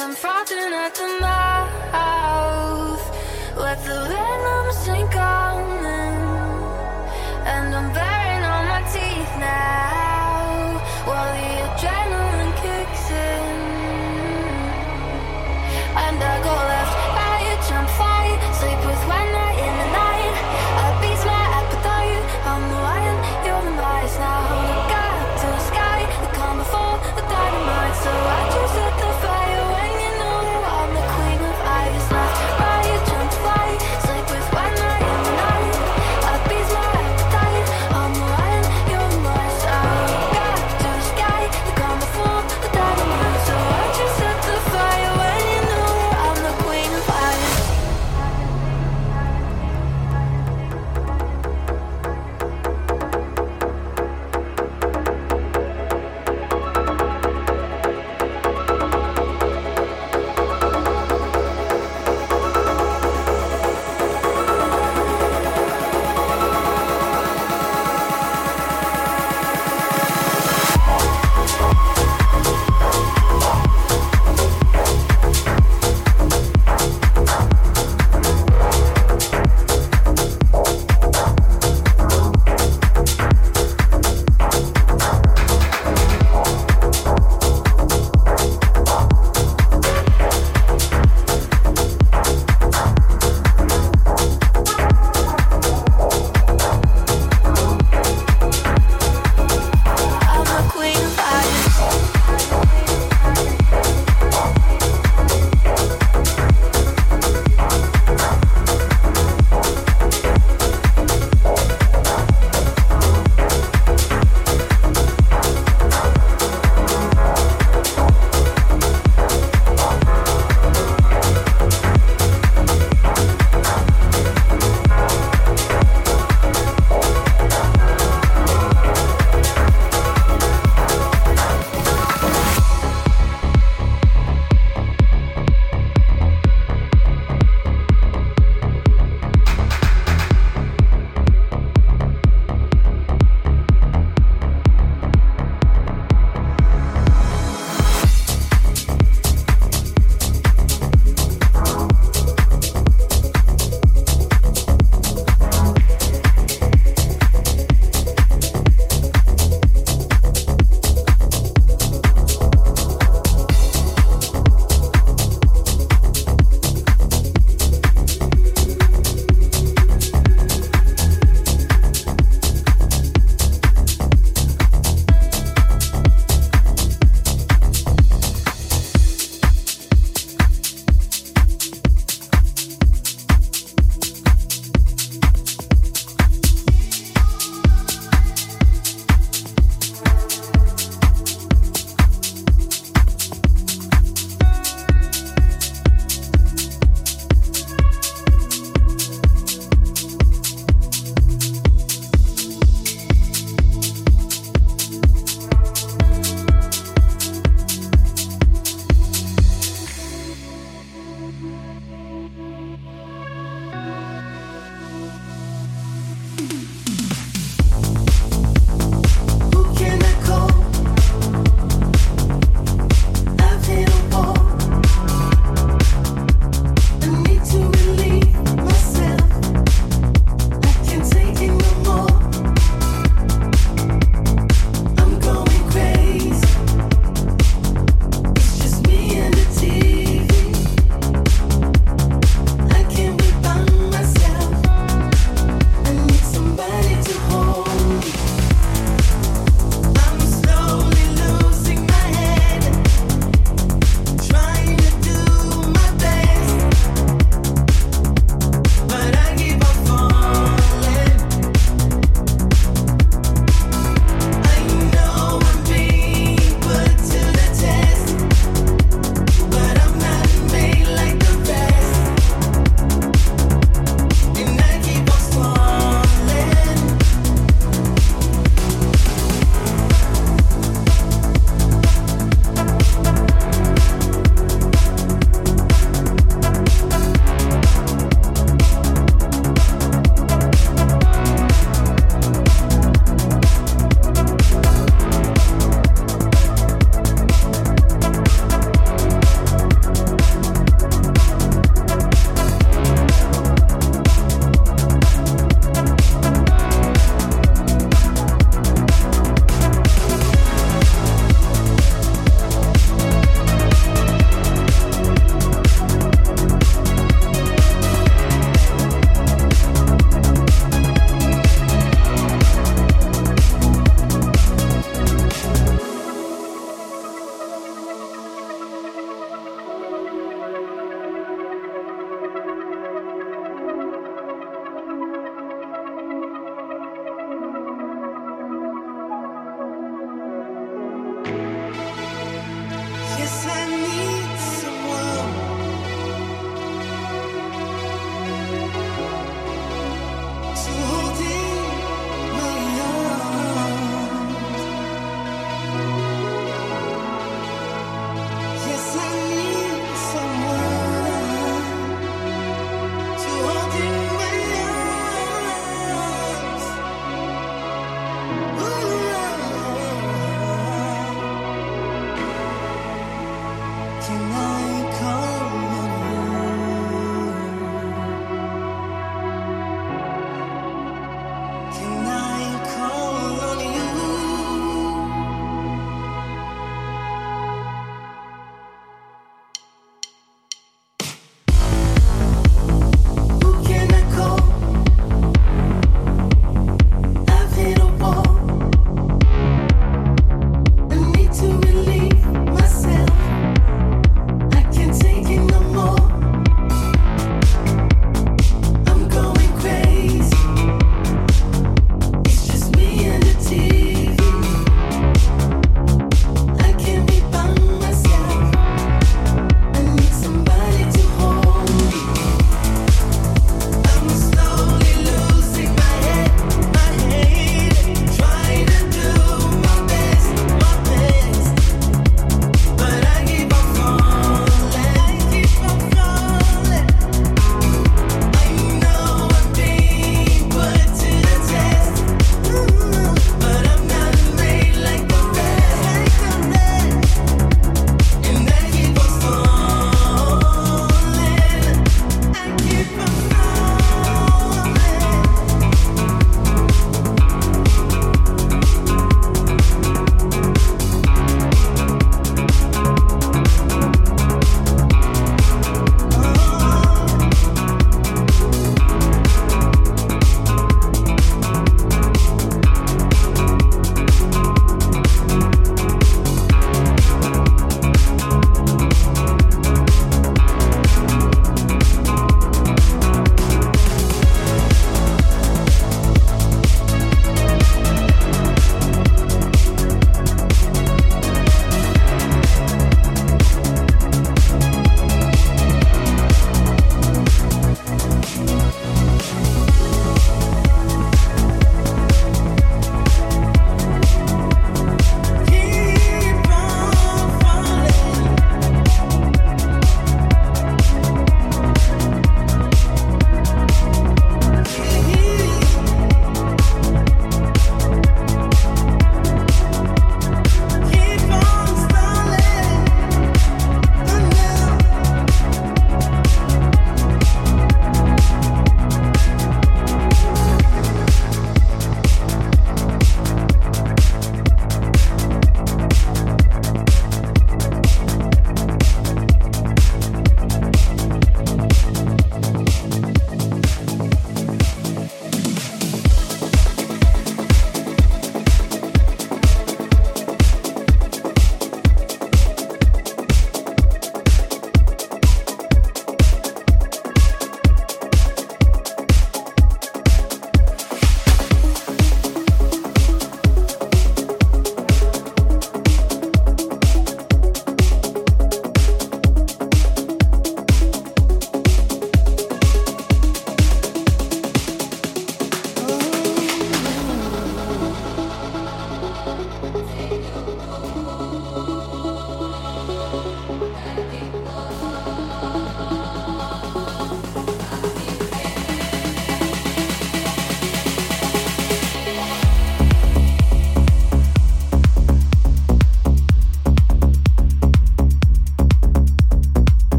I'm frothing at the mouth. What the venom?